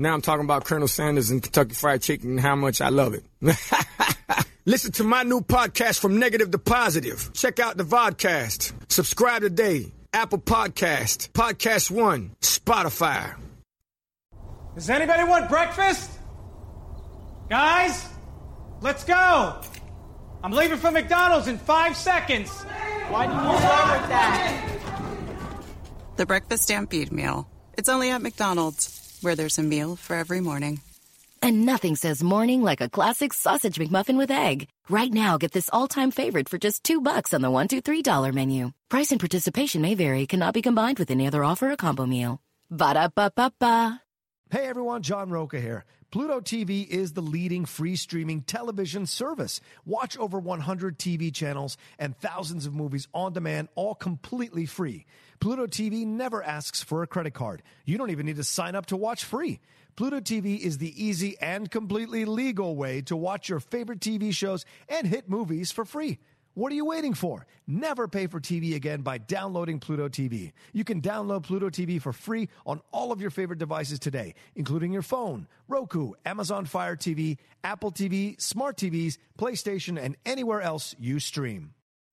Now I'm talking about Colonel Sanders and Kentucky Fried Chicken and how much I love it. Listen to my new podcast from negative to positive. Check out the vodcast. Subscribe today. Apple Podcast, Podcast One, Spotify. Does anybody want breakfast? Guys, let's go. I'm leaving for McDonald's in five seconds. Why did you start with that? The Breakfast Stampede Meal. It's only at McDonald's, where there's a meal for every morning. And nothing says morning like a classic sausage McMuffin with egg. Right now, get this all-time favorite for just two bucks on the one, two, three dollar menu. Price and participation may vary. Cannot be combined with any other offer or combo meal. Ba da ba ba ba. Hey everyone, John Roca here. Pluto TV is the leading free streaming television service. Watch over 100 TV channels and thousands of movies on demand, all completely free. Pluto TV never asks for a credit card. You don't even need to sign up to watch free. Pluto TV is the easy and completely legal way to watch your favorite TV shows and hit movies for free. What are you waiting for? Never pay for TV again by downloading Pluto TV. You can download Pluto TV for free on all of your favorite devices today, including your phone, Roku, Amazon Fire TV, Apple TV, smart TVs, PlayStation, and anywhere else you stream.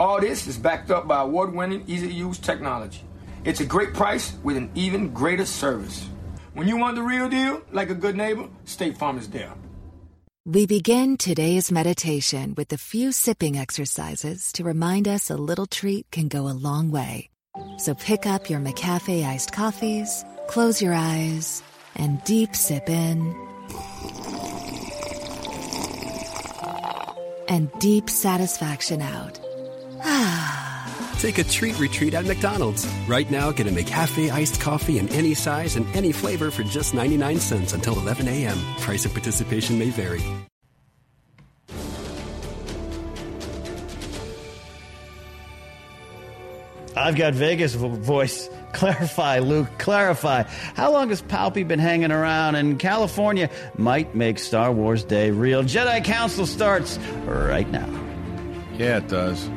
All this is backed up by award winning, easy to use technology. It's a great price with an even greater service. When you want the real deal, like a good neighbor, State Farm is there. We begin today's meditation with a few sipping exercises to remind us a little treat can go a long way. So pick up your McCafe iced coffees, close your eyes, and deep sip in. And deep satisfaction out. Take a treat retreat at McDonald's. Right now, get a McCafe iced coffee in any size and any flavor for just 99 cents until 11 a.m. Price of participation may vary. I've got Vegas voice. Clarify, Luke, clarify. How long has Palpy been hanging around in California? Might make Star Wars Day real. Jedi Council starts right now. Yeah, it does.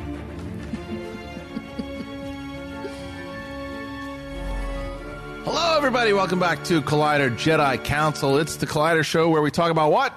Hello, everybody. Welcome back to Collider Jedi Council. It's the Collider show where we talk about what?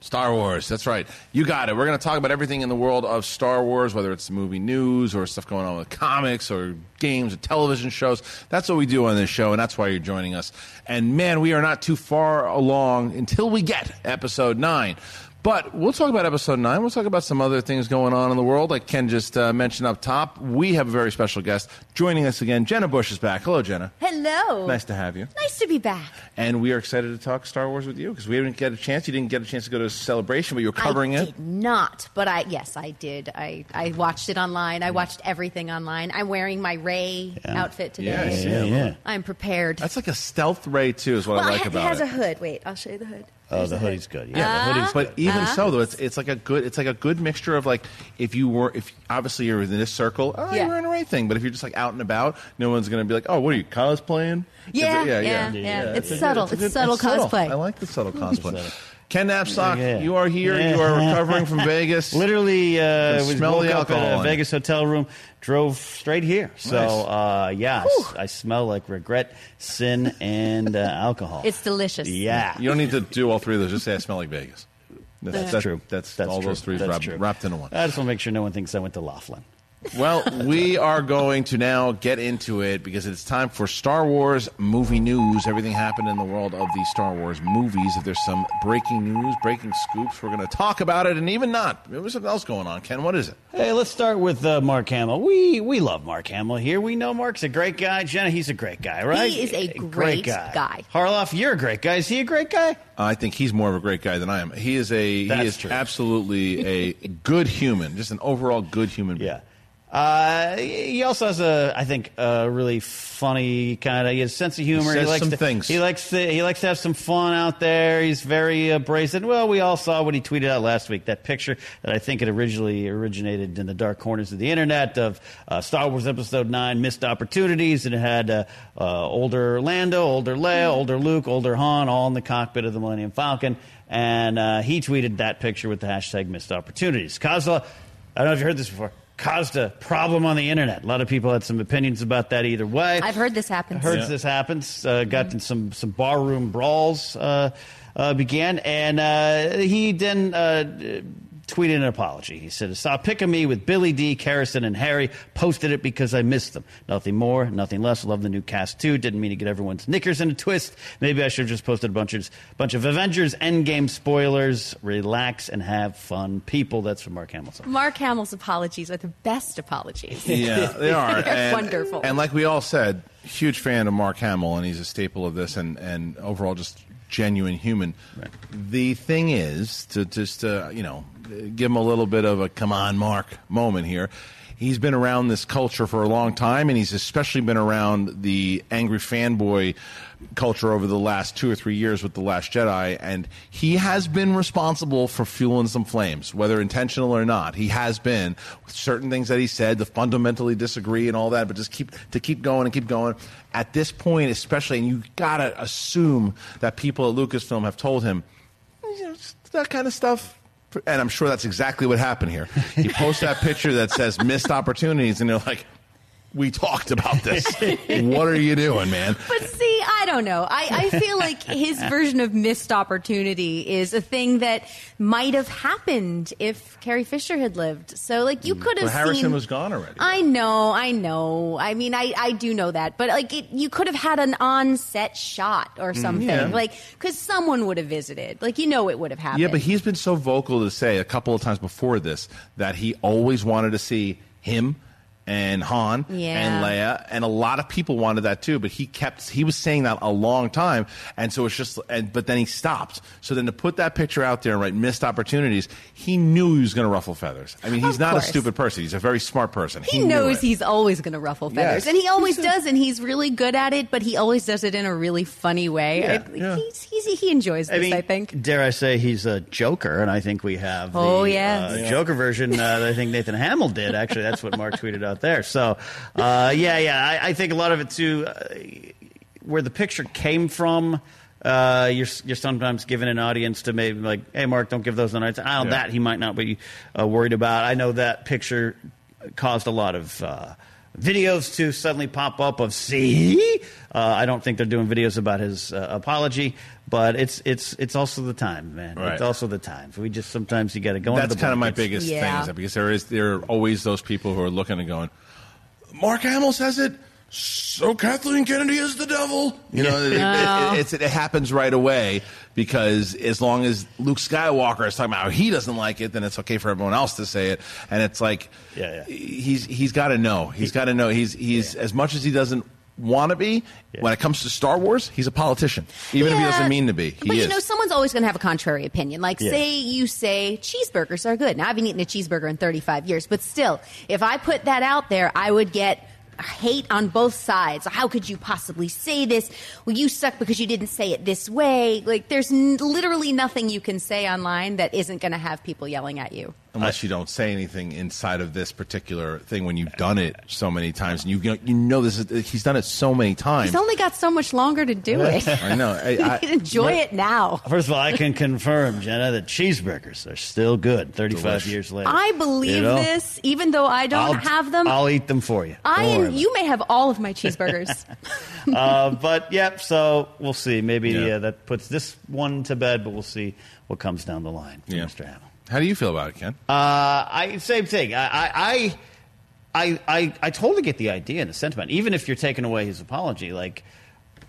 Star Wars. That's right. You got it. We're going to talk about everything in the world of Star Wars, whether it's movie news or stuff going on with comics or games or television shows. That's what we do on this show, and that's why you're joining us. And man, we are not too far along until we get episode nine. But we'll talk about episode nine. We'll talk about some other things going on in the world. Like Ken just uh, mentioned up top, we have a very special guest joining us again. Jenna Busch is back. Hello, Jenna. Hello. Nice to have you. Nice to be back. And we are excited to talk Star Wars with you because we didn't get a chance. You didn't get a chance to go to a celebration, but you were covering it. I it. did not, but I yes, I did. I I watched it online. I watched everything online. I'm wearing my Rey outfit today. Yeah, I see it. Yeah. I'm prepared. That's like a stealth Rey too, is what well, I like about it about has a hood. Wait, I'll show you the hood. Oh, the hoodie's good. Yeah, Ah, the hoodie's but good. even so, though, it's it's like a good it's like a good mixture of like if you were if obviously you're in this circle, oh, Yeah. you're in the right thing. But if you're just like out and about, no one's gonna be like, oh, what are you cosplaying? Yeah, It's- yeah, yeah. It's a subtle. a It's subtle cosplay. I like the subtle cosplay. Ken Napzok, Yeah. you are here. Yeah. You are recovering from Vegas. Literally, uh, The was smell woke the up at alcohol a in it. Vegas hotel room, drove straight here. So, Nice. uh, yeah, I smell like regret, sin, and uh, alcohol. It's delicious. Yeah. You don't need to do all three of those. Just say I smell like Vegas. That's that- true. That's, That's all true. those three wrapped, true. wrapped into one. I just want to make sure no one thinks I went to Laughlin. Well, we are going to now get into it because it's time for Star Wars movie news. Everything happened in the world of the Star Wars movies. If there's some breaking news, breaking scoops, we're going to talk about it. And even not, there's something else going on. Ken, what is it? Hey, let's start with uh, Mark Hamill. We we love Mark Hamill here. We know Mark's a great guy. Jenna, he's a great guy, right? He is a great guy. Harloff, you're a great guy. Is he a great guy? I think he's more of a great guy than I am. He is a That's he is true. absolutely a good human, just an overall good human being. Yeah. Uh, he also has a, I think, a really funny kind of. He has a sense of humor. He says likes some to, things. He likes to. He likes to have some fun out there. He's very uh, brazen. Well, we all saw what he tweeted out last week. That picture that I think it originally originated in the dark corners of the internet of uh, Star Wars Episode Nine missed opportunities, and it had uh, uh, older Lando, older Leia, older Luke, older Han, all in the cockpit of the Millennium Falcon. And uh, he tweeted that picture with the hashtag missed opportunities. Kazla, I don't know if you heard this before. Caused a problem on the internet. A lot of people had some opinions about that either way. I've heard this happens. Heard this happens. Uh, got in some some barroom brawls uh, uh, began, and uh, he then uh, tweeted an apology. He said, "Stop picking me with Billy Dee, Harrison, and Carrie. Posted it because I missed them. Nothing more, nothing less. Love the new cast too. Didn't mean to get everyone's knickers in a twist. Maybe I should have just posted a bunch of bunch of Avengers Endgame spoilers. Relax and have fun, people." That's from Mark Hamilton. Mark Hamill's apologies are the best apologies. Yeah, they are. They're and, wonderful. And like we all said, huge fan of Mark Hamill, and he's a staple of this, and, and overall just genuine human. The thing is, to just to, you know, give him a little bit of a come on, Mark moment here. He's been around this culture for a long time, and he's especially been around the angry fanboy culture over the last two or three years with The Last Jedi, and he has been responsible for fueling some flames, whether intentional or not. He has been with certain things that he said, to fundamentally disagree and all that, but just keep to keep going and keep going. At this point, especially, and you gotta assume that people at Lucasfilm have told him that kind of stuff. And I'm sure that's exactly what happened here. He posts that picture that says missed opportunities, and they're like, "We talked about this. what are you doing, man?" But see, I don't know. I, I feel like his version of missed opportunity is a thing that might have happened if Carrie Fisher had lived. So, like, you mm. could have But Harrison seen. was gone already. I know, I know. I mean, I, I do know that, but like, it, you could have had an on-set shot or mm, something, yeah. like, because someone would have visited. Like, you know, it would have happened. Yeah, but he's been so vocal to say a couple of times before this that he always wanted to see him and Han Yeah. and Leia, and a lot of people wanted that too. But he kept he was saying that a long time, and so it's just. And, but then he stopped. So then to put that picture out there and write missed opportunities, he knew he was going to ruffle feathers. I mean, he's Of not course. a stupid person. He's a very smart person. He, knew knows he's always going to ruffle feathers, Yes. and he always does, and he's really good at it. But he always does it in a really funny way. Yeah, I- yeah. He's, he's, he enjoys this. I, think. Dare I say he's a Joker, and I think we have the Oh, yes. uh, Yeah. Joker version uh, that I think Nathan Hamill did. Actually, that's what Mark tweeted out there. So, uh, yeah, yeah, I, I think a lot of it too, uh, where the picture came from. Uh, you're you're sometimes given an audience to maybe like, hey, Mark, don't give those the nights. I know Yeah. that he might not be uh, worried about. I know that picture caused a lot of. Uh, Videos to suddenly pop up of see. Uh, I don't think they're doing videos about his uh, apology, but it's it's it's also the time, man. Right. It's also the time. We just sometimes you got to go. into That's kind of my blankets. biggest thing is that because there is there are always those people who are looking and going, Mark Hamill says it. So Kathleen Kennedy is the devil. You know, it, it- it- it's, it happens right away because as long as Luke Skywalker is talking about how he doesn't like it, then it's okay for everyone else to say it. And it's like, Yeah, yeah. he's he's got to know. He's got to know. He's he's as much as he doesn't want to be. When it comes to Star Wars, he's a politician, even if he doesn't mean to be. He but is. you know, someone's always going to have a contrary opinion. Like, Yeah. say you say cheeseburgers are good. Now, I've been eating a cheeseburger in 35 years, but still, if I put that out there, I would get hate on both sides. How could you possibly say this? Well, you suck because you didn't say it this way. Like, there's n- literally nothing you can say online that isn't going to have people yelling at you. Unless you don't say anything inside of this particular thing when you've done it so many times, and you you know, you know this is he's done it so many times. He's only got so much longer to do it. I know. I, I, can enjoy it now. First of all, I can confirm, Jenna, that cheeseburgers are still good 35 Delish. years later. I believe You know? this, even though I don't I'll- have them. I'll eat them for you. I Don't and you may have all of my cheeseburgers. uh, but yep, so we'll see. Maybe Yeah. uh, that puts this one to bed, but we'll see what comes down the line Yeah. Mr. Hamill. How do you feel about it, Ken? Uh, I same thing. I, I, I, I, I totally get the idea and the sentiment. Even if you're taking away his apology, like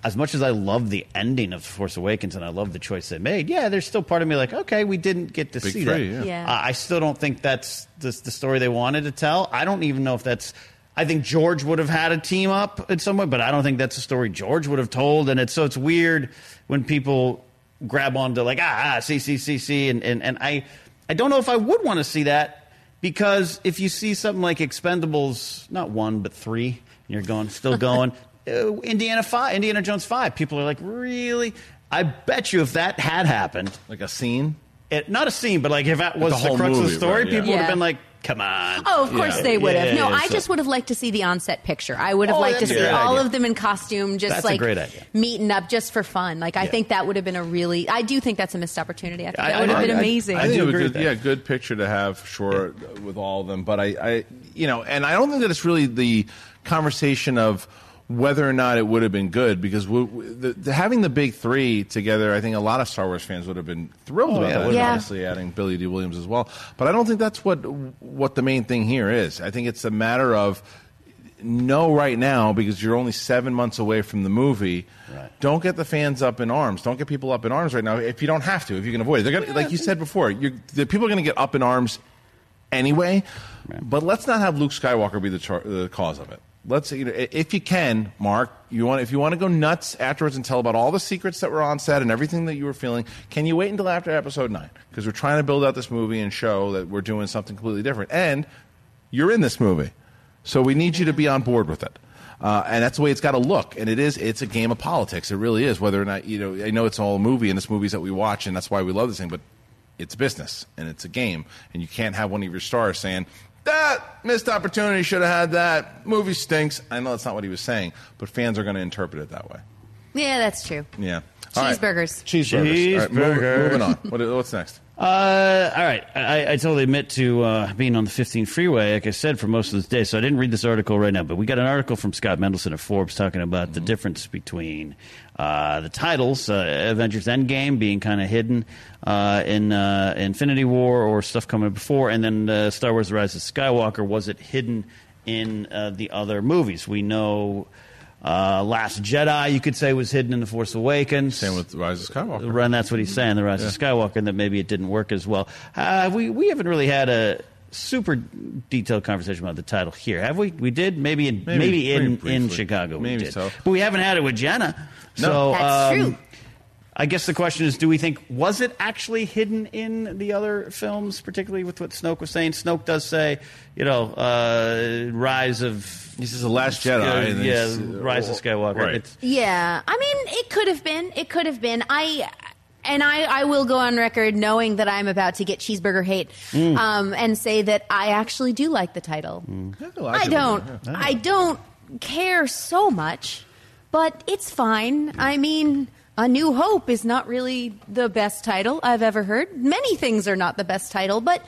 as much as I love the ending of Force Awakens and I love the choice they made, yeah, there's still part of me like, okay, we didn't get to Big see three, that. yeah. Yeah. Uh, I still don't think that's the, the story they wanted to tell. I don't even know if that's. I think George would have had a team up in some way, but I don't think that's a story George would have told. And it's so it's weird when people grab onto like ah, ah see see see see and, and and I I don't know if I would want to see that because if you see something like Expendables, not one but three, and you're going still going. uh, Indiana five, Indiana Jones five. People are like, really? I bet you if that had happened, Like a scene? it, not a scene, but like if that was the the, whole crux of the story, right, yeah. people would have been like, "Come on." Oh, of course Yeah. they would have. Yeah, no, yeah, I so- just would have liked to see the on-set picture. I would have Oh, liked to see great all idea. of them in costume, just That's a like great idea. meeting up just for fun. Like I Yeah. think that would have been a really. I do think that's a missed opportunity. I think I- that would have I- been I- amazing. I, I think do it would agree good, with that. yeah, good picture to have, sure, with all of them. But I, I, you know, and I don't think that it's really the conversation of whether or not it would have been good because we, the, the, having the big three together, I think a lot of Star Wars fans would have been thrilled Oh, about yeah, that. have. Obviously, adding Billy Dee Williams as well. But I don't think that's what what the main thing here is. I think it's a matter of know right now because you're only seven months away from the movie. Right. Don't get the fans up in arms. Don't get people up in arms right now if you don't have to. If you can avoid it, they're gonna, like you said before. You're, the people are going to get up in arms anyway. But let's not have Luke Skywalker be the, char- the cause of it. Let's you know if you can, Mark. You want if you want to go nuts afterwards and tell about all the secrets that were on set and everything that you were feeling. Can you wait until after Episode Nine? Because we're trying to build out this movie and show that we're doing something completely different. And you're in this movie, so we need you to be on board with it. Uh, and that's the way it's got to look. And it is. It's a game of politics. It really is. Whether or not you know, I know it's all a movie, and it's movies that we watch, and that's why we love this thing. But it's business, and it's a game, and you can't have one of your stars saying that missed opportunity should have had that movie stinks. I know that's not what he was saying, but fans are going to interpret it that way. yeah, that's true. Yeah. All right. Cheeseburgers. Cheeseburgers. All right, move- Cheeseburgers. moving on. What, what's next? Uh, all right. I, I totally admit to uh, being on the 15 freeway, like I said, for most of this day. So I didn't read this article right now, but we got an article from Scott Mendelson of Forbes talking about the difference between uh, the titles, uh, Avengers Endgame being kind of hidden uh, in uh, Infinity War or stuff coming before, and then uh, Star Wars The Rise of Skywalker. Was it hidden in uh, the other movies? We know. Uh, Last Jedi, you could say, was hidden in The Force Awakens. Same with Rise of Skywalker. And that's what he's saying, the Rise of Skywalker, and that maybe it didn't work as well. Uh, we we haven't really had a super detailed conversation about the title here, have we? We did maybe in, Maybe maybe, very in, in briefly. Chicago. we did. so. but we haven't had it with Jenna. No. So That's um, true. I guess the question is, do we think was it actually hidden in the other films, particularly with what Snoke was saying? Snoke does say, you know, uh, Rise of. this is the Last Jedi. Uh, and yeah, he's- Rise of Skywalker. Right. It's, Yeah, I mean, it could have been. It could have been. I. And I, I will go on record knowing that I'm about to get cheeseburger hate Mm. um, and say that I actually do like the title. Yeah, I do. don't. Yeah. I don't care so much, but it's fine. I mean, A New Hope is not really the best title I've ever heard. Many things are not the best title, but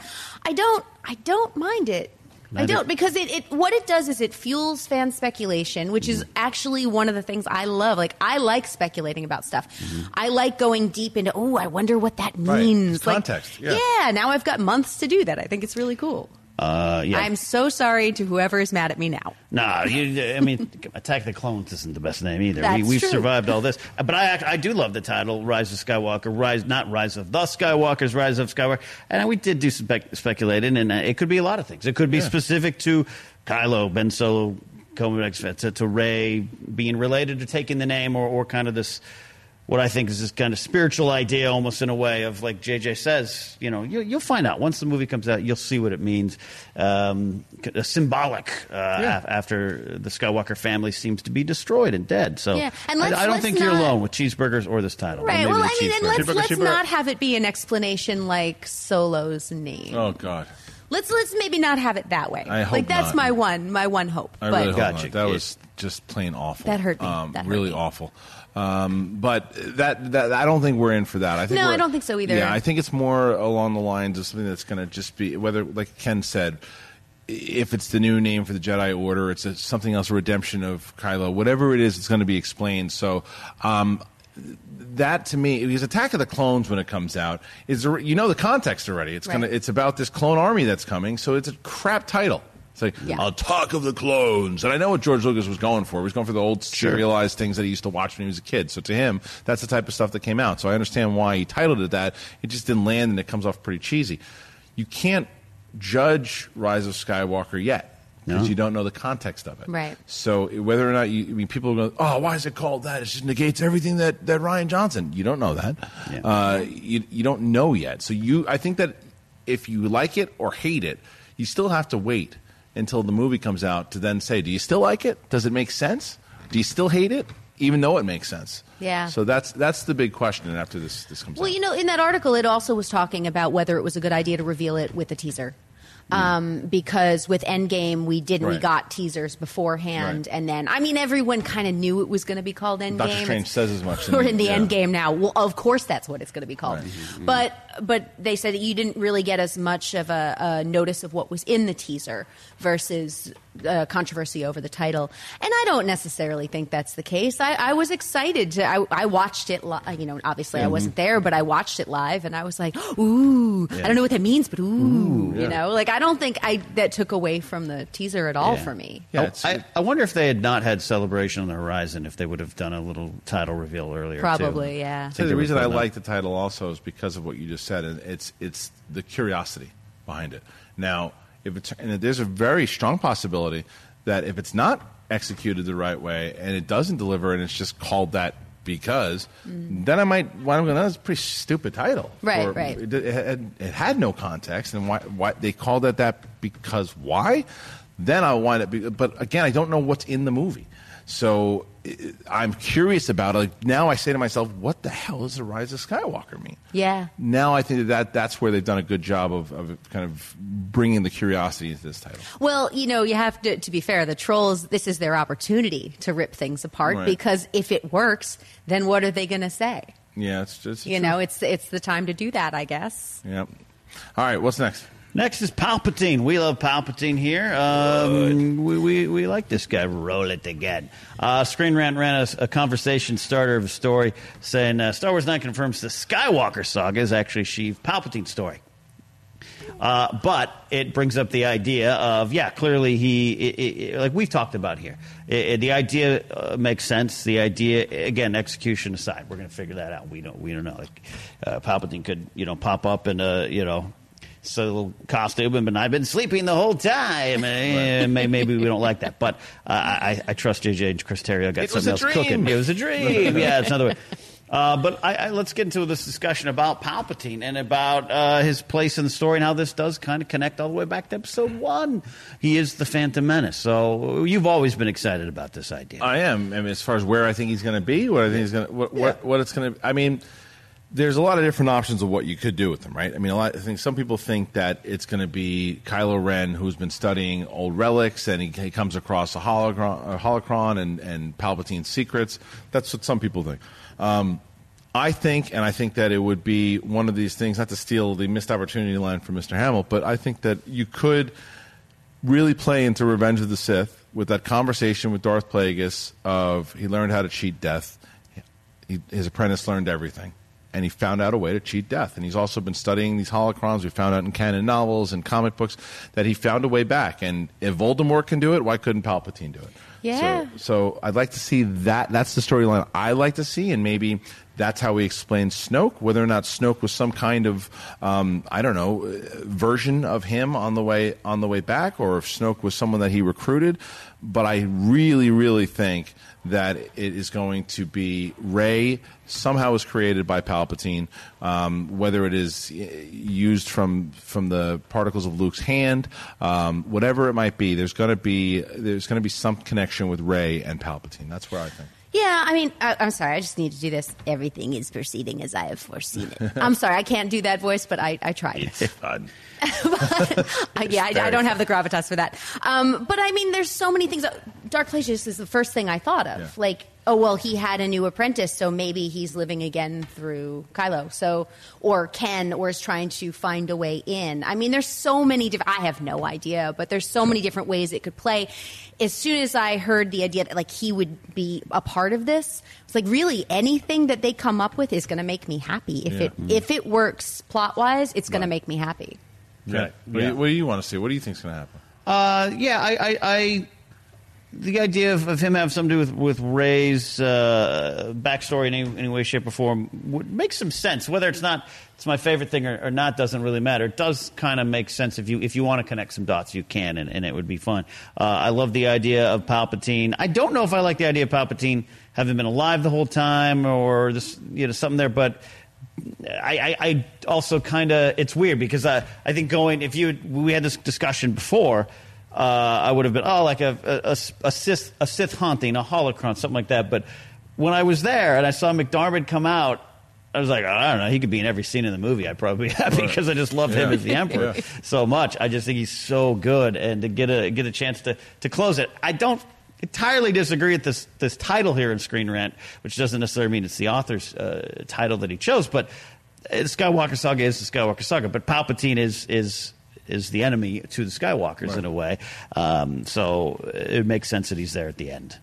I don't. I don't mind it. I don't because it, it what it does is it fuels fan speculation, which Mm-hmm. is actually one of the things I love. Like I like speculating about stuff. I like going deep into oh, I wonder what that Mm-hmm. Right. means. Like, context, yeah. now I've got months to do that. I think it's really cool. Uh, yeah. I'm so sorry to whoever is mad at me now. No, you, I mean, Attack the Clones isn't the best name either. That's we, we've true. survived all this, but I act- I do love the title Rise of Skywalker. Rise, not Rise of the Skywalkers, Rise of Skywalker. And we did do spec- speculating, and uh, it could be a lot of things. It could be specific to Kylo, Ben Solo, coming back to, to Rey being related to taking the name, or, or kind of this. What I think is this kind of spiritual idea, almost in a way of like JJ says, you know, you, you'll find out once the movie comes out. You'll see what it means. Um, a symbolic uh, af- after the Skywalker family seems to be destroyed and dead. So Yeah, and I, I don't let's think you're alone with cheeseburgers or this title. Right. Well, I mean, and let's Cheeseburger, let's cheeseburger. not have it be an explanation like Solo's name. Oh God. Let's let's maybe not have it that way. I hope like that's not. my one my one hope. I but really hope not. That was just plain awful. That hurt me. Um, That hurt really me. awful. Um, but that, that I don't think we're in for that. I think No, I don't think so either. Yeah, I think it's more along the lines of something that's going to just be whether, like Ken said, if it's the new name for the Jedi Order, it's a, something else, a redemption of Kylo, whatever it is, it's going to be explained. So. Um, that to me, because Attack of the Clones when it comes out is you know the context already. It's gonna it's about this clone army that's coming, so it's a crap title. It's like Attack of the Clones, and I know what George Lucas was going for. He was going for the old serialized things that he used to watch when he was a kid. So to him, that's the type of stuff that came out. So I understand why he titled it that. It just didn't land, and it comes off pretty cheesy. You can't judge Rise of Skywalker yet because No. you don't know the context of it. Right. So whether or not you, I mean, people are going, oh, why is it called that? It just negates everything that, that Rian Johnson. You don't know that. Uh, you, you don't know yet. So you, I think that if you like it or hate it, you still have to wait until the movie comes out to then say, do you still like it? Does it make sense? Do you still hate it, even though it makes sense? Yeah. So that's that's the big question after this this comes Well, out. you know, in that article, it also was talking about whether it was a good idea to reveal it with a teaser. Um, because with Endgame, we did we Right. got teasers beforehand, Right. and then I mean, everyone kind of knew it was going to be called Endgame. Doctor Strange It's- says as much. We're in the yeah. end game now. Well, of course, that's what it's going to be called. But but they said that you didn't really get as much of a, a notice of what was in the teaser versus uh, controversy over the title. And I don't necessarily think that's the case. I, I was excited to. I, I watched it. Li- you know, obviously I Mhm. wasn't there, but I watched it live, and I was like, ooh. Yeah. I don't know what that means, but ooh. yeah. You know, like I don't think I that took away from the teaser at all Yeah. for me. I, I, I wonder if they had not had Celebration on the Horizon, if they would have done a little title reveal earlier. too. Probably, yeah. So the reason I like the title also is because of what you just said, and it's it's the curiosity behind it. Now, if it's and there's a very strong possibility that if it's not executed the right way and it doesn't deliver, and it's just called that because, then I might wind up going, "That's a pretty stupid title." Mm. Right, Or right. It, it, had, it had no context, and why, why they called it that because why? Then I'll wind up. Be, but again, I don't know what's in the movie. So I'm curious about it. Like, now I say to myself, what the hell does the Rise of Skywalker mean? Yeah. Now I think that, that that's where they've done a good job of, of kind of bringing the curiosity into this title. Well, you know, you have to to be fair. The trolls, this is their opportunity to rip things apart Right. because if it works, then what are they going to say? Yeah, it's just You know, it's it's the time to do that, I guess. Yep. All right, what's next? Next is Palpatine. We love Palpatine here. Um, we, we, we like this guy. Roll it again. Uh, Screen Rant ran a, a conversation starter of a story saying uh, Star Wars 9 confirms the Skywalker saga is actually Sheev Palpatine's story. Uh, but it brings up the idea of yeah, clearly he it, it, like we've talked about here. It, the idea uh, makes sense. The idea again, execution aside, we're going to figure that out. We don't we don't know. Like uh, Palpatine could you know pop up in a you know. So little costume, and I've been sleeping the whole time. May- Maybe we don't like that, but uh, I, I trust JJ and Chris Terrio got It something else dream. cooking. It was a dream. yeah, it's another way. Uh, but I, I, let's get into this discussion about Palpatine and about uh, his place in the story and how this does kind of connect all the way back to Episode One. He is the Phantom Menace, so you've always been excited about this idea. I am. I mean, as far as where I think he's going to be, what I think he's going to, what, what, what it's going to. I mean, there's a lot of different options of what you could do with them, right? I mean, a lot. I think some people think that it's going to be Kylo Ren who's been studying old relics, and he, he comes across a holocron, a holocron and and Palpatine's secrets. That's what some people think. Um, I think, and I think that it would be one of these things. Not to steal the missed opportunity line from Mr. Hamill, but I think that you could really play into Revenge of the Sith with that conversation with Darth Plagueis of he learned how to cheat death. He, his apprentice learned everything, and he found out a way to cheat death. And he's also been studying these holocrons. We found out in canon novels and comic books that he found a way back. And if Voldemort can do it, why couldn't Palpatine do it? Yeah. So, so I'd like to see that. That's the storyline I like to see, and maybe that's how we explain Snoke. Whether or not Snoke was some kind of, um, I don't know, version of him on the way on the way back, or if Snoke was someone that he recruited. But I really, really think that it is going to be Rey somehow was created by Palpatine, um, whether it is uh, used from from the particles of Luke's hand, um, whatever it might be. There's going to be there's going to be some connection with Rey and Palpatine. That's where I think. Yeah, I mean, I, I'm sorry. I just need to do this. Everything is proceeding as I have foreseen it. I'm sorry. I can't do that voice, but I, I tried. It's Fun. I, yeah, I, I don't have the gravitas for that. Um, but I mean, there's so many things. Darth Plagueis is the first thing I thought of. Yeah. Like, oh well, he had a new apprentice, so maybe he's living again through Kylo. So, or Ken, or is trying to find a way in. I mean, there's so many different. I have no idea, but there's so many different ways it could play. As soon as I heard the idea that like he would be a part of this, it's like really anything that they come up with is going to make me happy. If Yeah. it if it works plot wise, it's going to make me happy. Okay. What, do you, what do you want to see? What do you think's going to happen? Uh, yeah, I, I, I the idea of, of him having something to do with with Rey's uh, backstory in any, any way, shape, or form would make some sense. Whether it's not it's my favorite thing or, or not doesn't really matter. It does kind of make sense if you if you want to connect some dots, you can, and, and it would be fun. Uh, I love the idea of Palpatine. I don't know if I like the idea of Palpatine having been alive the whole time or this you know something there, but. I, I, I also kind of it's weird because I, I think going if you we had this discussion before uh, I would have been oh like a a, a, a Sith a Sith haunting a holocron something like that but when I was there and I saw McDiarmid come out I was like I don't know he could be in every scene in the movie I'd probably be happy Right. because I just love him as the Emperor Yeah. so much I just think he's so good and to get a get a chance to to close it I don't entirely disagree with this this title here in Screen Rant, which doesn't necessarily mean it's the author's uh, title that he chose, but uh, Skywalker Saga is the Skywalker Saga. But Palpatine is is is the enemy to the Skywalkers in a way, um, so it makes sense that he's there at the end.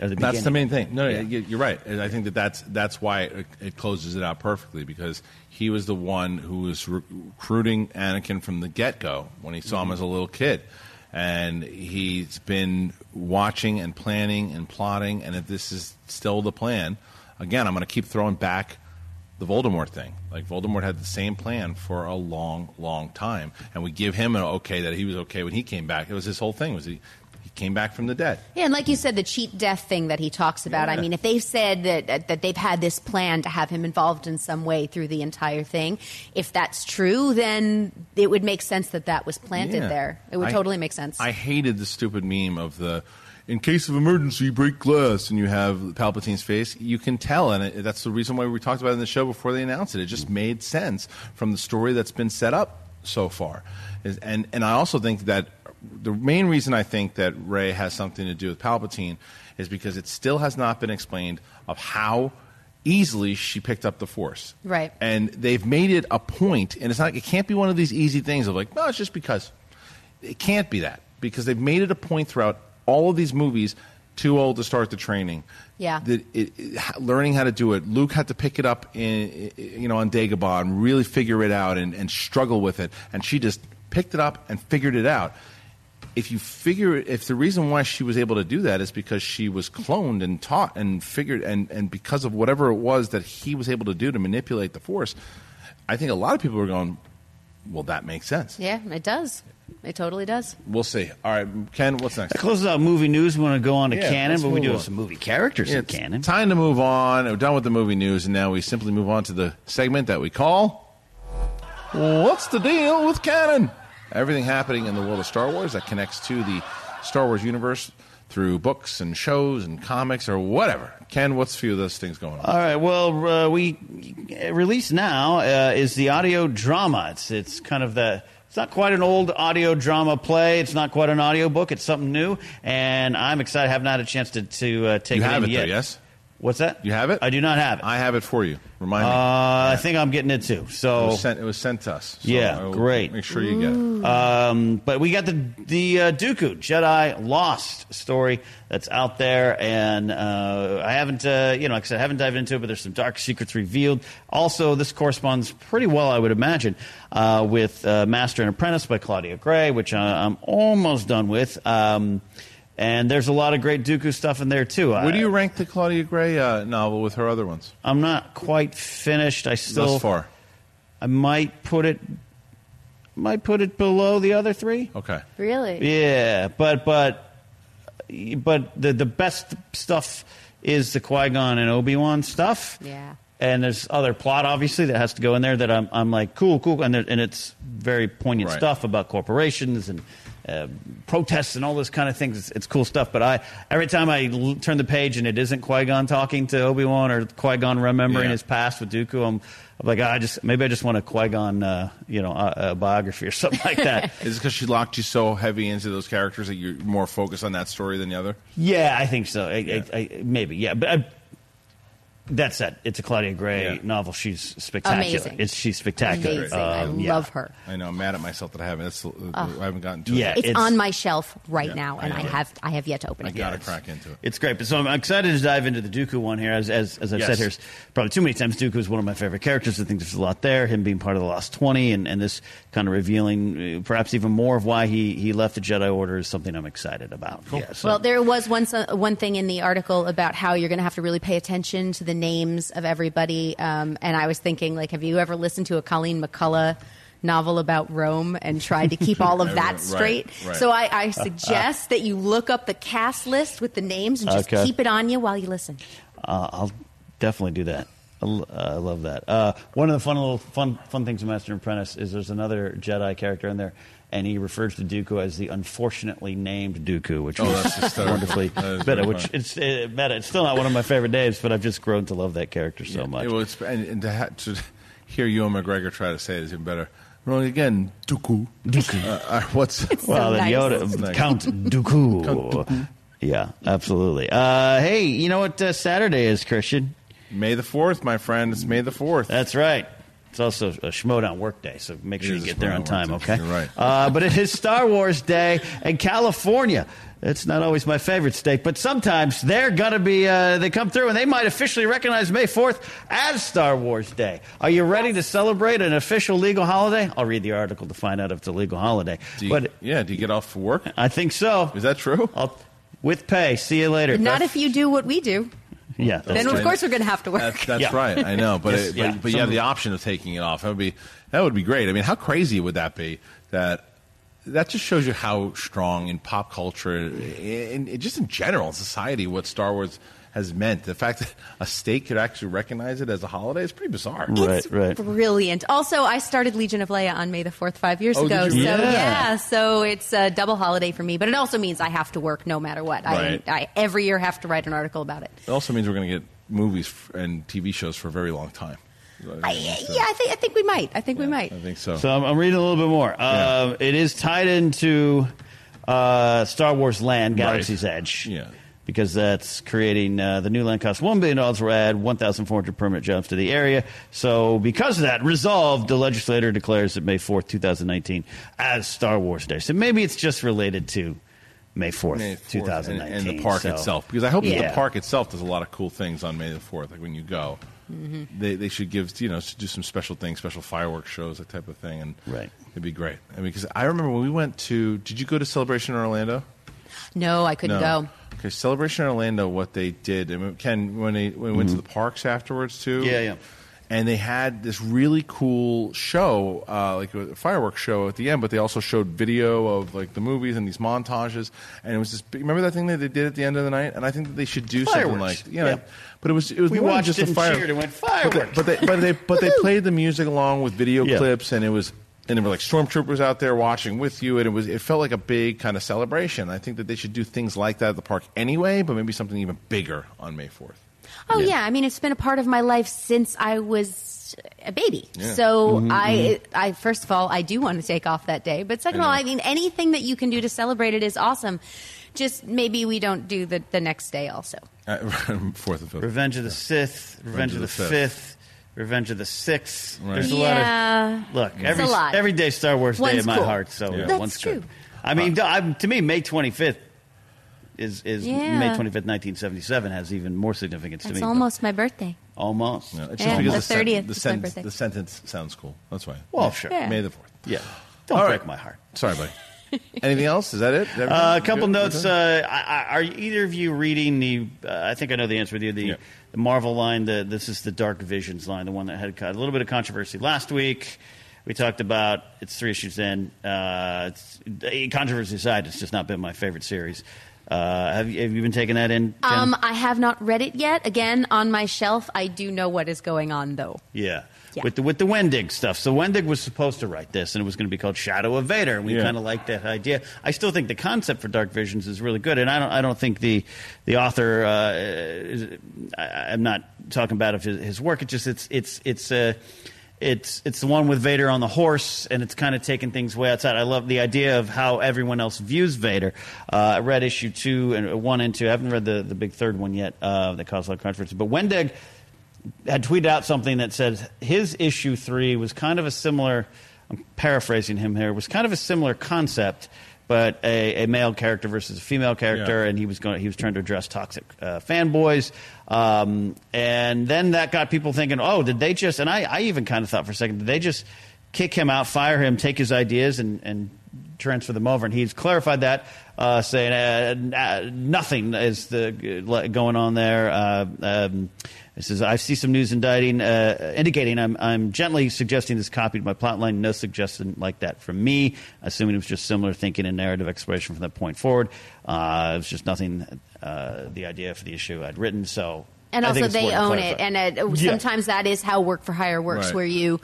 The That's the main thing. No, Yeah. you- you're right. And I think that that's that's why it, it closes it out perfectly because he was the one who was re- recruiting Anakin from the get go when he saw him as a little kid, and he's been watching and planning and plotting. And if this is still the plan, again, I'm going to keep throwing back the Voldemort thing. Like Voldemort had the same plan for a long, long time, and we give him an okay that he was okay when he came back. It was his whole thing. Was he? He came back from the dead. Yeah, and like you said, the cheat death thing that he talks about. I mean, if they've said that that they've had this plan to have him involved in some way through the entire thing, if that's true, then it would make sense that that was planted Yeah. there. It would I- totally make sense. I hated the stupid meme of the in case of emergency break glass and you have Palpatine's face. You can tell, and it, that's the reason why we talked about it in the show before they announced it. It just made sense from the story that's been set up so far. And and I also think that the main reason I think that Rey has something to do with Palpatine is because it still has not been explained of how easily she picked up the Force. Right. And they've made it a point, and it's not. It can't be one of these easy things of like, no, it's just because. It can't be that because they've made it a point throughout all of these movies. Too old to start the training. Yeah. That it, it, learning how to do it. Luke had to pick it up in, you know, on Dagobah and really figure it out and, and struggle with it. And she just picked it up and figured it out. If you figure, if the reason why she was able to do that is because she was cloned and taught and figured, and, and because of whatever it was that he was able to do to manipulate the Force, I think a lot of people are going, well, that makes sense. yeah, it does. It totally does. We'll see. All right, Ken, what's next? That closes out movie news. We want to go on to Yeah, canon, let's but we move do on. have some movie characters Yeah, in it's canon. Time to move on. We're done with the movie news, and now we simply move on to the segment that we call What's the Deal with Canon? Everything happening in the world of Star Wars that connects to the Star Wars universe through books and shows and comics or whatever. Ken, what's a few of those things going on? All right. Well, uh, we release now uh, is the audio drama. It's it's kind of the. It's not quite an old audio drama play. It's not quite an audio book. It's something new, and I'm excited. I have not had a chance to to uh, take you it have it, yet. though, yes? What's that? You have it? I do not have it. I have it for you. Remind Uh, me. I think I'm getting it too. So It was sent, it was sent to us. So yeah, great. Make sure you get it. Um, but we got the the uh, Dooku Jedi Lost story that's out there, and uh, I haven't, uh, you know, like I said, I haven't dived into it, but there's some dark secrets revealed. Also, this corresponds pretty well, I would imagine, uh, with uh, Master and Apprentice by Claudia Gray, which uh, I'm almost done with. Um, and there's a lot of great Dooku stuff in there too. Where do you rank the Claudia Gray uh, novel with her other ones? I'm not quite finished. I still Thus far. I might put it might put it below the other three. Okay. Really? Yeah, but but but the the best stuff is the Qui Gon and Obi Wan stuff. Yeah. And there's other plot, obviously, that has to go in there that I'm, I'm like, cool, cool. And, there, and it's very poignant Right. stuff about corporations and uh, protests and all this kind of things. It's, it's cool stuff. But I every time I l- turn the page and it isn't Qui Gon talking to Obi Wan or Qui Gon remembering Yeah. his past with Dooku, I'm, I'm like, "Ah, I just maybe I just want a Qui Gon, uh, you know, uh, uh, biography or something like that. Is it because she locked you so heavy into those characters that you're more focused on that story than the other? Yeah, I think so. I, I, I, maybe, yeah. But I, that said, it's a Claudia Gray Yeah. novel. She's spectacular. Amazing. It's she's spectacular. Amazing. I Um, yeah. love her. I know. I'm mad at myself that I haven't. It's, I haven't gotten to Yeah, it. It's, It's- on my shelf right Yeah, now, and I I, know. have I have yet to open it. I it. got to crack into it. It's great. But so I'm excited to dive into the Dooku one here. As as, as I've Yes. said here probably too many times, Dooku is one of my favorite characters. I think there's a lot there. Him being part of the Lost Twenty, and, and this kind of revealing uh, perhaps even more of why he, he left the Jedi Order is something I'm excited about. Yeah, so- Well, there was one so- one thing in the article about how you're going to have to really pay attention to the names of everybody. Um, and I was thinking, like, have you ever listened to a Colleen McCullough novel about Rome and tried to keep all of that straight? right. So I, I suggest that you look up the cast list with the names and just Okay. keep it on you while you listen. Uh, I'll definitely do that. I uh, I love that. Uh, one of the fun little fun fun things in Master and Apprentice is there's another Jedi character in there, and he refers to Dooku as the unfortunately named Dooku, which Oh, was that's wonderfully That is meta. Which it's uh, meta. It's still not one of my favorite names, but I've just grown to love that character so much. Yeah, well, it's, and, and to, ha- to hear Ewan McGregor try to say it is even better. Rolling again, Dooku. Dooku. Uh, uh, what's well, then nice. Yoda, Nice. Count Dooku. Count Dooku. Yeah, absolutely. Uh, hey, you know what uh, Saturday is, Kristian? May the 4th, my friend. It's May the 4th. That's right. It's also a Schmodown work day, so make sure you get there on time, okay? You're right. Uh, but it is Star Wars Day in California. It's not always my favorite state, but sometimes they're going to be, uh, they come through and they might officially recognize May 4th as Star Wars Day. Are you ready to celebrate an official legal holiday? I'll read the article to find out if it's a legal holiday. Do you, but yeah, do you get off for work? I think so. Is that true? I'll, with pay. See you later. Not if you do what we do. Yeah. that's Then, of course, we're going to have to work. That's, that's Yeah. right. I know, but Yes, it, yeah. but, but you have the option of taking it off. That would be that would be great. I mean, how crazy would that be? That that just shows you how strong in pop culture, in, in just in general in society, what Star Wars has meant. The fact that a state could actually recognize it as a holiday is pretty bizarre. Right, right. Brilliant. Also, I started Legion of Leia on May the 4th five years Oh, ago. did you so. Yeah. yeah, so it's a double holiday for me. But it also means I have to work no matter what. Right. I, I every year have to write an article about it. It also means we're going to get movies and TV shows for a very long time. I, yeah, I think I think we might. I think we might. I think so. So I'm, I'm reading a little bit more. Uh, It is tied into uh, Star Wars Land, Galaxy's Edge. Yeah. Because that's creating uh, the new land costs $1 billion will add 1,400 permanent jobs to the area. So, because of that, resolved, the legislator declares that May 4th, 2019, as Star Wars Day. So maybe it's just related to May 4th, May 4th, 2019. and, and the park So- itself. Because I hope that Yeah. the park itself does a lot of cool things on May the Fourth. Like when you go, Mm-hmm. they they should give you know do some special things, special fireworks shows, that type of thing, and Right. it'd be great. I mean, because I remember when we went to. Did you go to Celebration in Orlando? No, I couldn't no. go. Okay, Celebration in Orlando. What they did, and Ken, when they when we went to the parks afterwards too. Mm-hmm. Yeah, yeah. And they had this really cool show, uh, like a fireworks show at the end, but they also showed video of like the movies and these montages. And it was this. Big, remember that thing that they did at the end of the night? And I think that they should do something Fireworks. like you know. Yeah. But it was it was We more than watched just it a and fire. cheered and went, But they- "Fireworks." But they but they but they played the music along with video Yeah. clips, and it was and there were like stormtroopers out there watching with you, and it was it felt like a big kind of celebration. I think that they should do things like that at the park anyway, but maybe something even bigger on May fourth. Oh yeah. I mean it's been a part of my life since I was a baby. Yeah. So Mm-hmm, I, I first of all, I do want to take off that day. But second of all, I I mean anything that you can do to celebrate it is awesome. Just maybe we don't do the the next day also. Uh, fourth and fifth. Revenge of the Sith, Revenge, of the, Fifth. Revenge of the Sixth. Right. There's a Yeah. lot of look. Every a lot. every day Star Wars Day in my cool. heart. So Yeah. That's one's true. good. I mean, I'm- to me, May 25th is is Yeah. May 25th, 1977 has even more significance to me. but- almost my birthday. almost. Yeah, it's Yeah, because the 30th the, is my sen- the sentence sounds cool. That's why. Well, sure. Yeah. May the fourth. Yeah. Don't All break right. my heart. Sorry, buddy. Anything else? Is that it? Uh, a couple Good? notes. Uh, I, I, are either of you reading the? Uh, I think I know the answer with you. The, Yeah. the Marvel line. The this is the Dark Visions line. The one that had a little bit of controversy last week. We talked about it's three issues in. Uh, it's, eh, controversy aside, it's just not been my favorite series. Uh, have, you, have you been taking that in? Jen? Um, I have not read it yet. Again, on my shelf, I do know what is going on though. yeah. with the with the Wendig stuff. So Wendig was supposed to write this, and it was going to be called Shadow of Vader, and we Yeah. kind of liked that idea. I still think the concept for Dark Visions is really good, and I don't I don't think the the author uh, is, I, I'm not talking about of his, his work. It's just it's it's it's uh, it's it's the one with Vader on the horse, and it's kind of taking things way outside. I love the idea of how everyone else views Vader. Uh, I read issue two and one and two. I haven't read the, the big third one yet uh, that caused a lot of controversy. But Wendig had tweeted out something that said his issue three was kind of a similar. I'm paraphrasing him here. Was kind of a similar concept, but a, a male character versus a female character, Yeah. and he was going. He was trying to address toxic uh, fanboys, um, and then that got people thinking, oh, did they just? And I, I even kind of thought for a second, did they just kick him out, fire him, take his ideas, and and transfer them over? And he's clarified that, uh, saying uh, nothing is the going on there. Uh, um, it says, I see some news indicting, uh, indicating I'm, I'm gently suggesting this copied my plotline. No suggestion like that from me. Assuming it was just similar thinking and narrative exploration from that point forward. Uh, it was just nothing, uh, the idea for the issue I'd written. So And also, they own it. And uh, Yeah. sometimes that is how work for hire works, Right. where you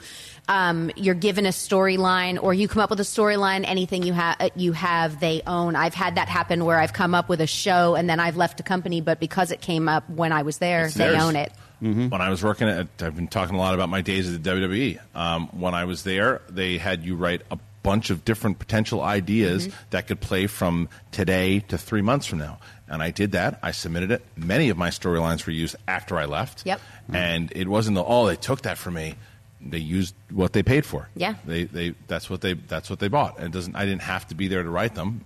um, you're given a storyline, or you come up with a storyline. Anything you have, you have, they own. I've had that happen where I've come up with a show, and then I've left a company, but because it came up when I was there, It's they theirs. own it. When I was working at, I've been talking a lot about my days at the WWE. Um, when I was there, they had you write a bunch of different potential ideas Mm-hmm. that could play from today to three months from now. And I did that. I submitted it. Many of my storylines were used after I left. Yep. And it wasn't the oh they took that from me. They used what they paid for. Yeah. They they that's what they that's what they bought. And it doesn't. I didn't have to be there to write them.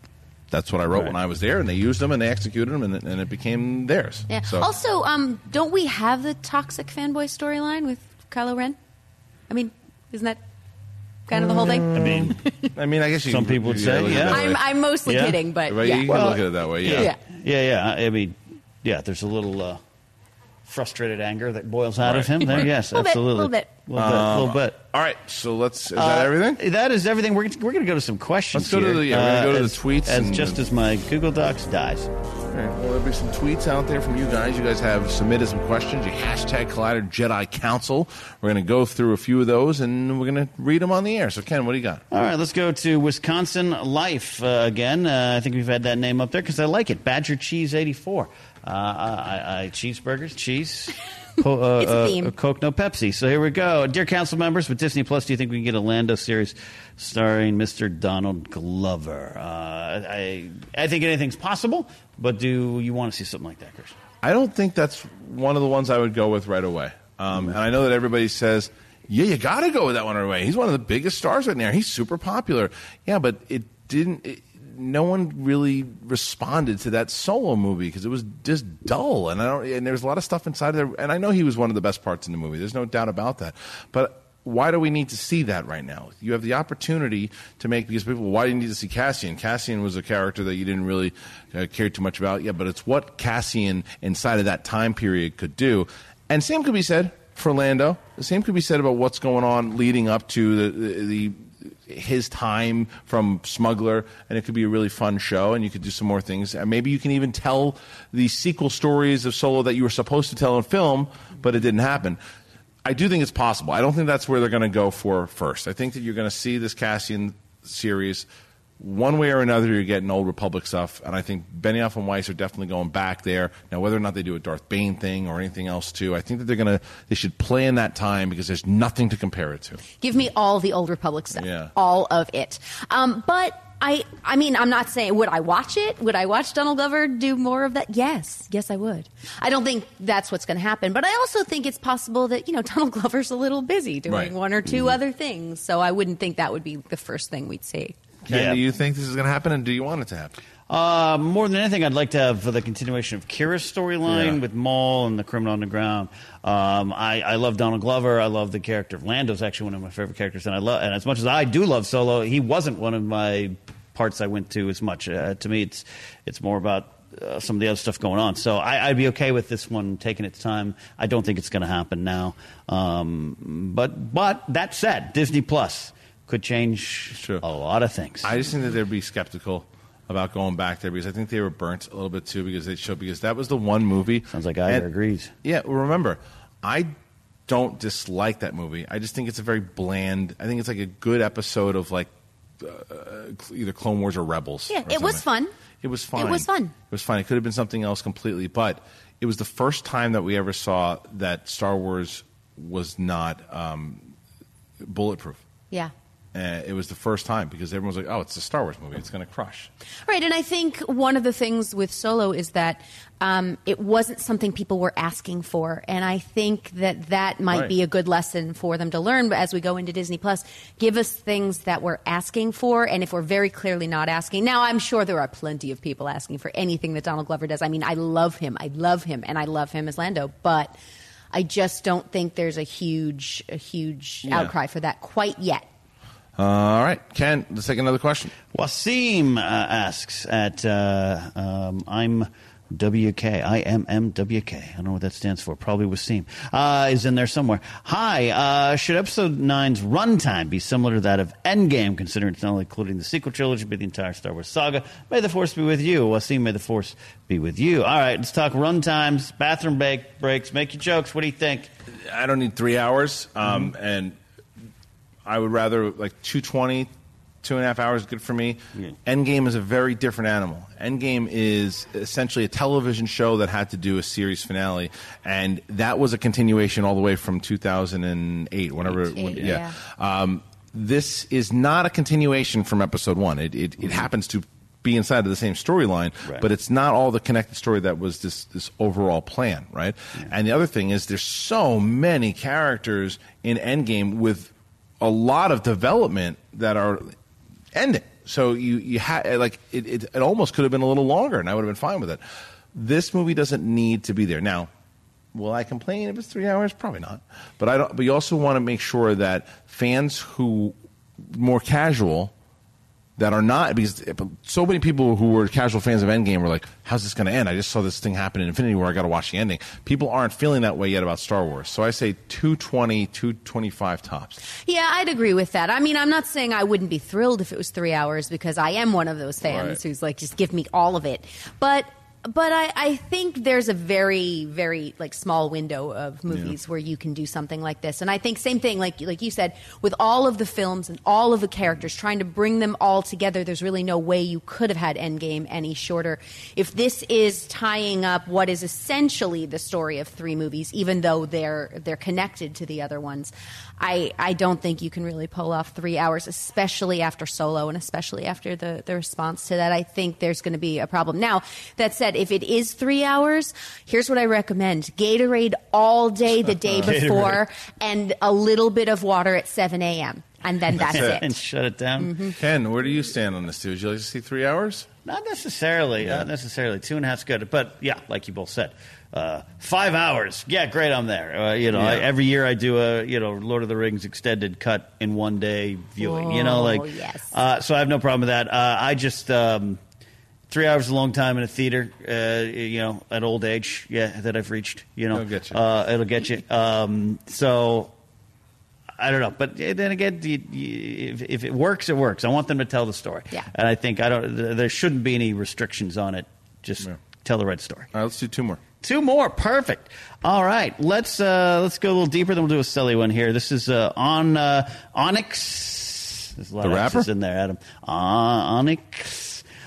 That's what I wrote when I was there, and they used them and they executed them, and it, and it became theirs. Yeah. So, Also, um, don't we have the toxic fanboy storyline with Kylo Ren? I mean, isn't that kind of the whole thing? I mean, I mean, I guess you, some people would you say, look at it yeah. I'm, I'm mostly Yeah. kidding, but Right, yeah. you can look at it that way. Yeah. Yeah. Yeah, yeah. I mean, yeah. There's a little uh, frustrated anger that boils out of Right. him. There, yes, Little bit, absolutely, little bit. little bit, Um, little bit. All right, so let's. Is Uh, that everything? That is everything. We're, we're going to go to some questions. Let's go to the- yeah, we're gonna go to the as- tweets As and- just as my Google Docs dies. All right, well, there'll be some tweets out there from you guys. You guys have submitted some questions. You hashtag Collider Jedi Council. We're going to go through a few of those, and we're going to read them on the air. So, Ken, what do you got? All right, let's go to Wisconsin Life uh, again. Uh, I think we've had that name up there because I like it. Badger Cheese 84. Uh, I, I, cheeseburgers, cheese. Co- uh, It's a uh, theme. Coke, no Pepsi. So here we go. Dear council members, with Disney Plus, do you think we can get a Lando series starring Mr. Donald Glover? Uh, I, I think anything's possible, but do you want to see something like that, Chris? I don't think that's one of the ones I would go with right away. Um, And I know that everybody says, yeah, you got to go with that one right away. He's one of the biggest stars right now. He's super popular. Yeah, but it didn't. It, no one really responded to that solo movie because it was just dull, and I don't. And there's a lot of stuff inside of there. And I know he was one of the best parts in the movie. There's no doubt about that. But why do we need to see that right now? You have the opportunity to make because people. Why do you need to see Cassian? Cassian was a character that you didn't really uh, care too much about. Yeah, but it's what Cassian inside of that time period could do. And same could be said for Lando. The same could be said about what's going on leading up to the the. His time from Smuggler, and it could be a really fun show, and you could do some more things. And maybe you can even tell the sequel stories of Solo that you were supposed to tell in film, but it didn't happen. I do think it's possible. I don't think that's where they're going to go for first. I think that you're going to see this Cassian series one way or another. You're getting Old Republic stuff, and I think Benioff and Weiss are definitely going back there. Now, whether or not they do a Darth Bane thing or anything else too, I think that they're going to they should play in that time because there's nothing to compare it to. Give me all the old Republic stuff. Yeah. All of it. Um, but I I mean, I'm not saying would I watch it? Would I watch Donald Glover do more of that? Yes. Yes, I would. I don't think that's what's going to happen, but I also think it's possible that, you know, Donald Glover's a little busy doing Right. one or 2 other things, so I wouldn't think that would be the first thing we'd see. Ken, do you think this is going to happen, and do you want it to happen? Uh, more than anything, I'd like to have the continuation of Qi'ra's storyline Yeah. with Maul and the criminal underground. Um, I, I love Donald Glover. I love the character of Lando's actually one of my favorite characters, and I love. And as much as I do love Solo, he wasn't one of my parts I went to as much. Uh, to me, it's it's more about. Uh, some of the other stuff going on, so I, I'd be okay with this one taking its time. I don't think it's going to happen now, um, but but that said, Disney Plus could change a lot of things. I just think that they'd be skeptical about going back there because I think they were burnt a little bit too because they showed because that was the one movie. Sounds like I agrees. Yeah, remember, I don't dislike that movie. I just think it's a very bland. I think it's like a good episode of like uh, either Clone Wars or Rebels. Yeah, or it was fun. It was fun. It was fun. It was fine. It could have been something else completely, but it was the first time that we ever saw that Star Wars was not um, bulletproof. Yeah. Uh, it was the first time because everyone was like, "Oh, it's a Star Wars movie. It's going to crush." Right, and I think one of the things with Solo is that um, it wasn't something people were asking for, and I think that that might Right. be a good lesson for them to learn. But as we go into Disney Plus, give us things that we're asking for, and if we're very clearly not asking, now I'm sure there are plenty of people asking for anything that Donald Glover does. I mean, I love him, I love him, and I love him as Lando, but I just don't think there's a huge, a huge Yeah. outcry for that quite yet. Uh, all right, Ken, let's take another question. Wasim uh, asks at uh, um, I'm WK. I M M W K. I don't know what that stands for. Probably Wasim. Uh, is in there somewhere. Hi. Uh, should episode 9's runtime be similar to that of Endgame, considering it's not only including the sequel trilogy, but the entire Star Wars saga? May the Force be with you. Wasim, may the Force be with you. All right, let's talk runtimes, bathroom break, breaks. Make your jokes. What do you think? I don't need three hours, um, Mm-hmm. and I would rather like 220, two and a half hours is good for me. Endgame is a very different animal. Endgame is essentially a television show that had to do a series finale, and that was a continuation all the way from 2008, whenever. Eight, when- yeah. Um, this is not a continuation from episode one. It, it, it happens to be inside of the same storyline, Right. but it's not all the connected story that was this this overall plan, right? And the other thing is there's so many characters in Endgame with a lot of development that are ending. So you you had like it, it it almost could have been a little longer, and I would have been fine with it. This movie doesn't need to be there now. Will I complain if it's three hours? Probably not. But I don't. But you also want to make sure that fans who more casual that are not because so many people who were casual fans of Endgame were like, "How's this going to end?" I just saw this thing happen in Infinity War. I got to watch the ending. People aren't feeling that way yet about Star Wars. So I say 220, 225 tops. Yeah, I'd agree with that. I mean, I'm not saying I wouldn't be thrilled if it was three hours because I am one of those fans Right. who's like, just give me all of it. But but I, I think there's a very very like small window of movies where you can do something like this. And i think same thing like like you said with all of the films and all of the characters trying to bring them all together there's really no way you could have had endgame any shorter. If this is tying up what is essentially the story of three movies even though they're they're connected to the other ones i i don't think you can really pull off three hours especially after solo and especially after the the response to that. I think there's going to be a problem. Now that said if it is three hours here's what i recommend gatorade all day the day before and a little bit of water at 7 a.m and then that's it and shut it down. Mm-hmm. Ken, where do you stand on this? Dude? Would you like to see three hours? Not necessarily. Not necessarily. Two and a half's good. But yeah, like you both said, uh, five hours. Yeah, great. I'm there. Uh, you know, I, every year I do a you know Lord of the Rings extended cut in one day viewing. you know, Oh, like yes. uh, so I have no problem with that. Uh, I just. Um, Three hours is a long time in a theater, uh, you know, at old age, yeah, that I've reached, you know. It'll get you. Uh, it'll get you. Um, so, I don't know, but then again, you, you, if, if it works, it works. I want them to tell the story, Yeah. and I think I don't. There shouldn't be any restrictions on it. Just tell the right story. All right, let's do two more. Two more, perfect. All right, let's uh, let's go a little deeper. Then we'll do a silly one here. This is uh, on uh, Onyx. There's a lot The of rapper? X's in there, Adam. Uh, Onyx.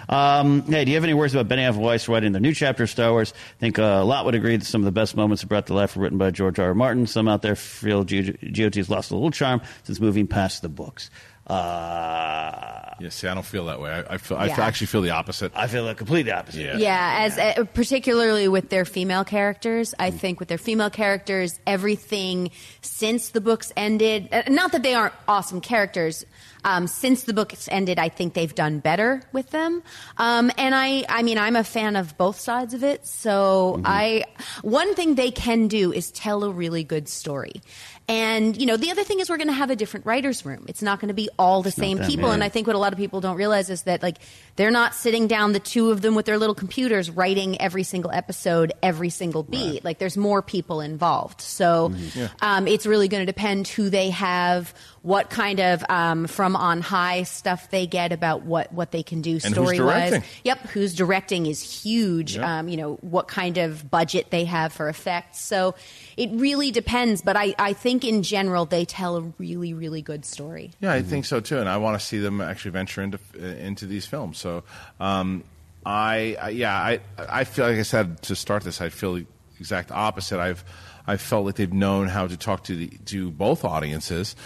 Um, hey, do you have any words about Benioff Weiss writing the new chapter of Star Wars? I think uh, a lot would agree that some of the best moments brought to life were written by George R. R. Martin. Some out there feel G- GOT has lost a little charm since moving past the books. Uh, Yeah, see, I don't feel that way. I, I feel. I Yeah. actually feel the opposite. I feel the complete opposite. Yeah. Yeah, as uh, particularly with their female characters, I think with their female characters, everything since the books ended. Uh, not that they aren't awesome characters. Um, since the books ended, I think they've done better with them. Um, and I, I mean, I'm a fan of both sides of it. So I, one thing they can do is tell a really good story. And you know, the other thing is we're going to have a different writers' room. It's not going to be all the same people. yeah. And I think what a lot of people don't realize is that like they're not sitting down the two of them with their little computers writing every single episode every single beat. Like there's more people involved. So Mm-hmm. um, it's really going to depend who they have what kind of um, from on high stuff they get about what what they can do who's story wise. Yep, who's directing is huge. Yeah. Um, you know what kind of budget they have for effects. So it really depends. But I, I think in general they tell a really really good story. Yeah, I think so too, and I want to see them actually venture into uh, into these films. So, um, I, I yeah, I I feel like I said to start this, I feel the exact opposite. I've I felt like they've known how to talk to the to both audiences,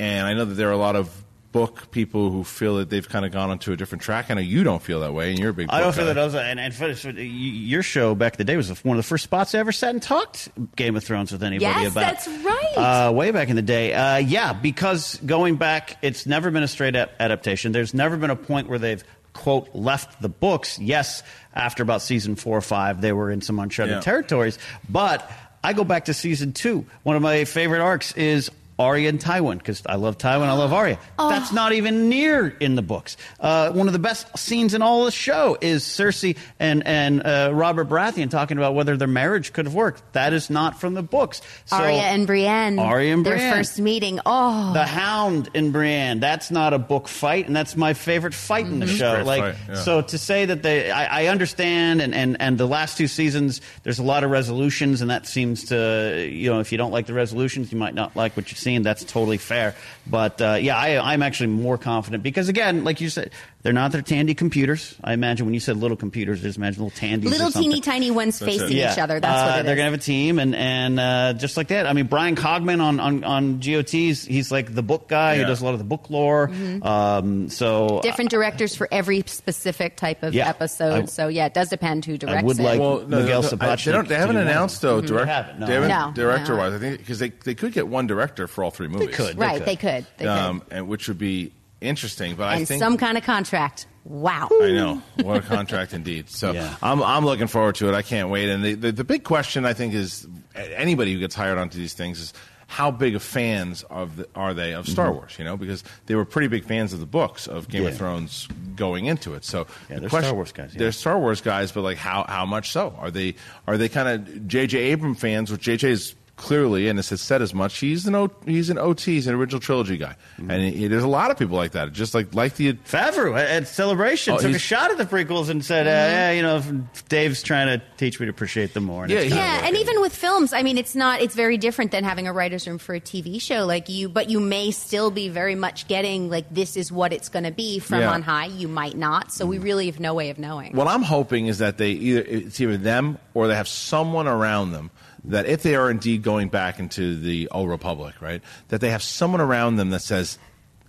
and I know that there are a lot of book people who feel that they've kind of gone onto a different track. I know you don't feel that way, and you're a big. I book don't feel guy. that. Also, and, and for, for, your show back in the day was one of the first spots I ever sat and talked Game of Thrones with anybody Yes, about. that's right. Uh, way back in the day, uh, yeah. Because going back, it's never been a straight ap- adaptation. There's never been a point where they've quote left the books. Yes, after about season four or five, they were in some uncharted Yeah. territories. But I go back to season two. One of my favorite arcs is. Arya and Tywin, because I love Tywin, I love Arya. That's not even near in the books. Uh, one of the best scenes in all the show is Cersei and and uh, Robert Baratheon talking about whether their marriage could have worked. That is not from the books. So, Arya and Brienne. Arya and Brienne. their Brienne. first meeting. Oh, the Hound in Brienne. That's not a book fight, and that's my favorite fight in the Mm-hmm. show. Great like, fight, yeah. so to say that they, I, I understand, and, and and the last two seasons, there's a lot of resolutions, and that seems to, you know, if you don't like the resolutions, you might not like what you're seeing. That's totally fair. But uh, yeah, I, I'm actually more confident because again, like you said, they're not their tandy computers. I imagine when you said little computers, just imagine little tandies. or little something. teeny tiny ones That's facing Yeah. each other. That's Uh, what it they're is. gonna have a team, and and uh, just like that. I mean, Bryan Cogman on on on GOTs, he's like the book guy Yeah. who does a lot of the book lore. Um, so Mm-hmm. Different directors for every specific type of Yeah. episode. I- so yeah, it does depend who directs would it. like- Well, no, Miguel no, I- they, don't, they haven't do one. announced though. Direct, They haven't, no. they haven't No, director no. wise. I think because they they could get one director for all three movies. They could. right, could. they could. They um, could. and which would be interesting. But I think some kind of contract. Wow. I know what a contract indeed. So Yeah. I'm I'm looking forward to it. I can't wait. And the, the the big question I think is anybody who gets hired onto these things is how big of fans of the, are they of Star Wars? You know, because they were pretty big fans of the books of Game Mm-hmm. Yeah. of Thrones going into it. So Yeah, the they're question- Star Wars guys, yeah. They're Star Wars guys, but like how how much so? Are they are they kind of J.J. Abrams fans? Which J.J. is clearly, and it's said as much. He's an o, he's an OT, he's an original trilogy guy, Mm-hmm. and he, there's a lot of people like that. Just like like the Favreau at, at Celebration Oh, took a shot at the prequels and said, uh, yeah, you know, Dave's trying to teach me to appreciate them more. And Yeah, it's he- kinda Yeah, and even with films, I mean, it's not. It's very different than having a writer's room for a TV show, like you. But you may still be very much getting like this is what it's going to be from Yeah. on high. You might not. So we really have no way of knowing. What I'm hoping is that they either it's either them or they have someone around them that if they are indeed going back into the old republic, right, that they have someone around them that says,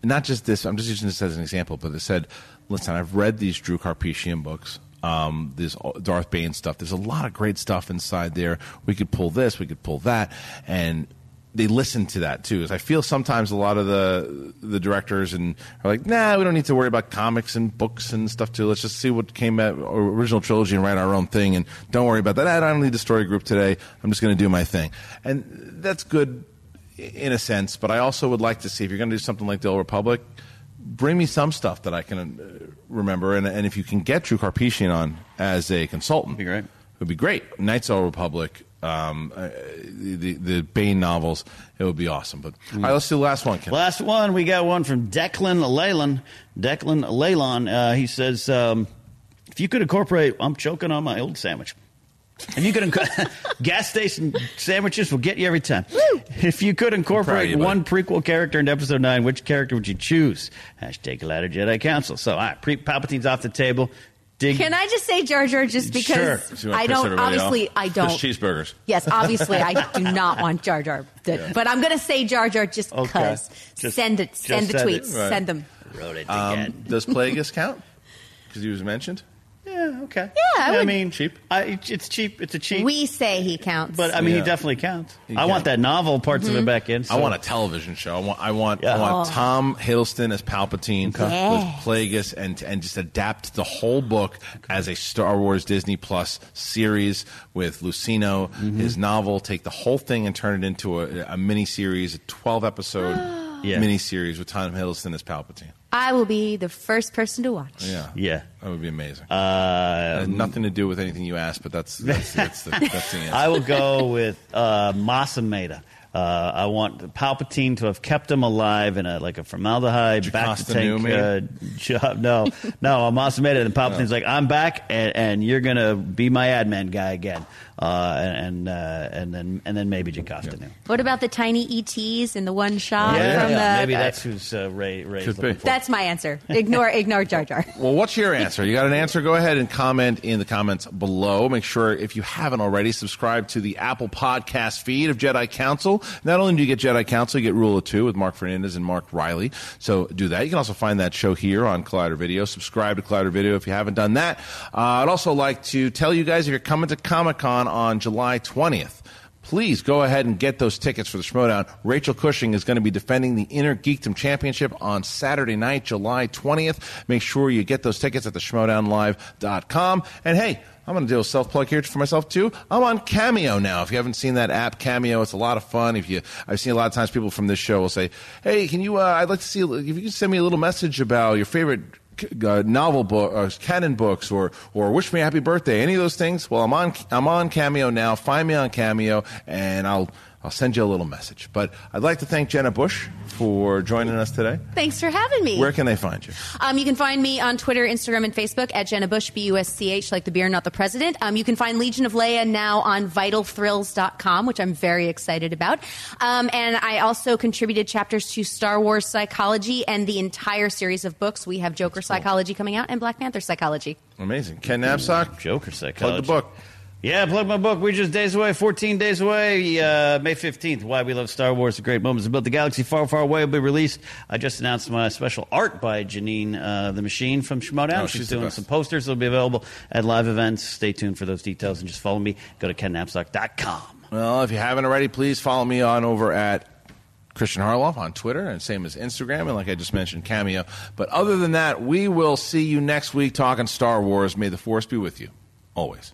not just this. I'm just using this as an example, but they said, listen, I've read these Drew Karpyshyn books. Um, this Darth Bane stuff. There's a lot of great stuff inside there. We could pull this, we could pull that, and they listen to that too. I feel sometimes a lot of the the directors and are like, nah, we don't need to worry about comics and books and stuff too. Let's just see what came out original trilogy and write our own thing, and don't worry about that. I don't need the story group today. I'm just going to do my thing, and that's good in a sense. But I also would like to see if you're going to do something like the Old Republic, bring me some stuff that I can uh, remember, and, and if you can get Drew Karpyshyn on as a consultant, Be great. It would be great. Knights of the Old Republic, um, uh, the the Bane novels, it would be awesome. But all right, let's do the last one. Ken. Last one, we got one from Declan Leyland. Declan Leyland, uh, he says, um, if you could incorporate, I'm choking on my old sandwich. If you could, inc- gas station sandwiches will get you every time. If you could incorporate you, buddy. one prequel character into episode nine, which character would you choose? Hashtag Ladder Jedi Council. So, all right, pre- Palpatine's off the table. Dig. Can I just say Jar Jar just because Sure. So you wanna I don't obviously off? I don't Just cheeseburgers. Yes, obviously I do not want Jar Jar. to- But I'm going to say Jar Jar just Okay. because. Just- Send it. just Send the send it. tweets. Right. Send them. Wrote it Um, again. does Plagueis count? Because he was mentioned. Yeah, okay. Yeah, I I would- mean, Cheap? I, it's cheap. It's a cheap. We say he counts. but I mean, Yeah. he definitely counts. He I want counts. that novel parts of it back in. I so- want a television show. I want I want Yeah. I want Oh. Tom Hiddleston as Palpatine Yes. with Plagueis and and just adapt the whole book as a Star Wars Disney Plus series with Luceno, Mm-hmm. his novel. Take the whole thing and turn it into a, a mini series, a twelve episode Yeah. mini series with Tom Hiddleston as Palpatine. I will be the first person to watch. Yeah, Yeah. that would be amazing. Uh, It has nothing to do with anything you asked, but that's that's, that's, the, that's the answer. I will go with uh, Mas Amedda. Uh, I want Palpatine to have kept him alive in a like a formaldehyde back to tank uh, job. No, no, I'm awesome. And Palpatine's like, I'm back, and, and you're gonna be my ad man guy again. Uh, and and, uh, and then and then maybe Jocasta Nu. What about the tiny ETs in the one shot Yeah, from yeah, the? maybe that's who's uh, Rey. Rey's Could be. looking for. That's my answer. Ignore, ignore Jar Jar. Well, what's your answer? You got an answer? Go ahead and comment in the comments below. Make sure, if you haven't already, subscribe to the Apple Podcast feed of Jedi Council. Not only do you get Jedi Council, you get Rule of Two with Mark Fernandez and Mark Riley. So do that. You can also find that show here on Collider Video. Subscribe to Collider Video if you haven't done that. Uh, I'd also like to tell you guys if you're coming to Comic Con on July 20th, please go ahead and get those tickets for the Schmodown. Rachel Cushing is going to be defending the Inner Geekdom Championship on Saturday night, July 20th. Make sure you get those tickets at the schmodownlive.com. And hey, I'm going to do a self plug here for myself too. I'm on Cameo now. If you haven't seen that app, Cameo, it's a lot of fun. If you, I've seen a lot of times people from this show will say, "Hey, can you? Uh, I'd like to see if you can send me a little message about your favorite uh, novel book, uh, canon books, or or wish me happy birthday. Any of those things. Well, I'm on I'm on Cameo now. Find me on Cameo, and I'll I'll send you a little message. But I'd like to thank Jenna Busch for joining us today. Thanks for having me. Where can they find you? Um, you can find me on Twitter, Instagram, and Facebook at Jenna Busch, B U S C H, like the beer, not the president. Um, you can find Legion of Leia now on vitalthrills.com, which I'm very excited about. Um, and I also contributed chapters to Star Wars Psychology and the entire series of books. We have Joker Psychology coming out and Black Panther Psychology. Amazing. Ken Napzok, Joker psychology. plug the book. Yeah, plug my book. We're just days away, 14 days away. Uh, May 15th. Why we love Star Wars, the great moments about the galaxy far, far away will be released. I just announced my special art by Janine uh, the Machine from Schmodown. Oh, she's, she's doing some posters. They'll be available at live events. Stay tuned for those details and just follow me. Go to kennapzok.com. Well, if you haven't already, please follow me on over at Kristian Harloff on Twitter, and same as Instagram, and like I just mentioned, Cameo. But other than that, we will see you next week talking Star Wars. May the Force be with you, always.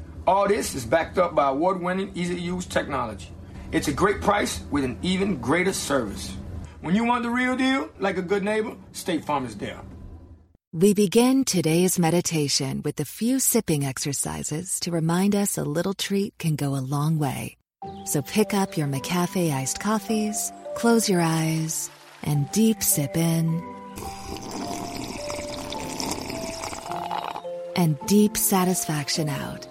All this is backed up by award winning, easy to use technology. It's a great price with an even greater service. When you want the real deal, like a good neighbor, State Farm is there. We begin today's meditation with a few sipping exercises to remind us a little treat can go a long way. So pick up your McCafe iced coffees, close your eyes, and deep sip in. And deep satisfaction out.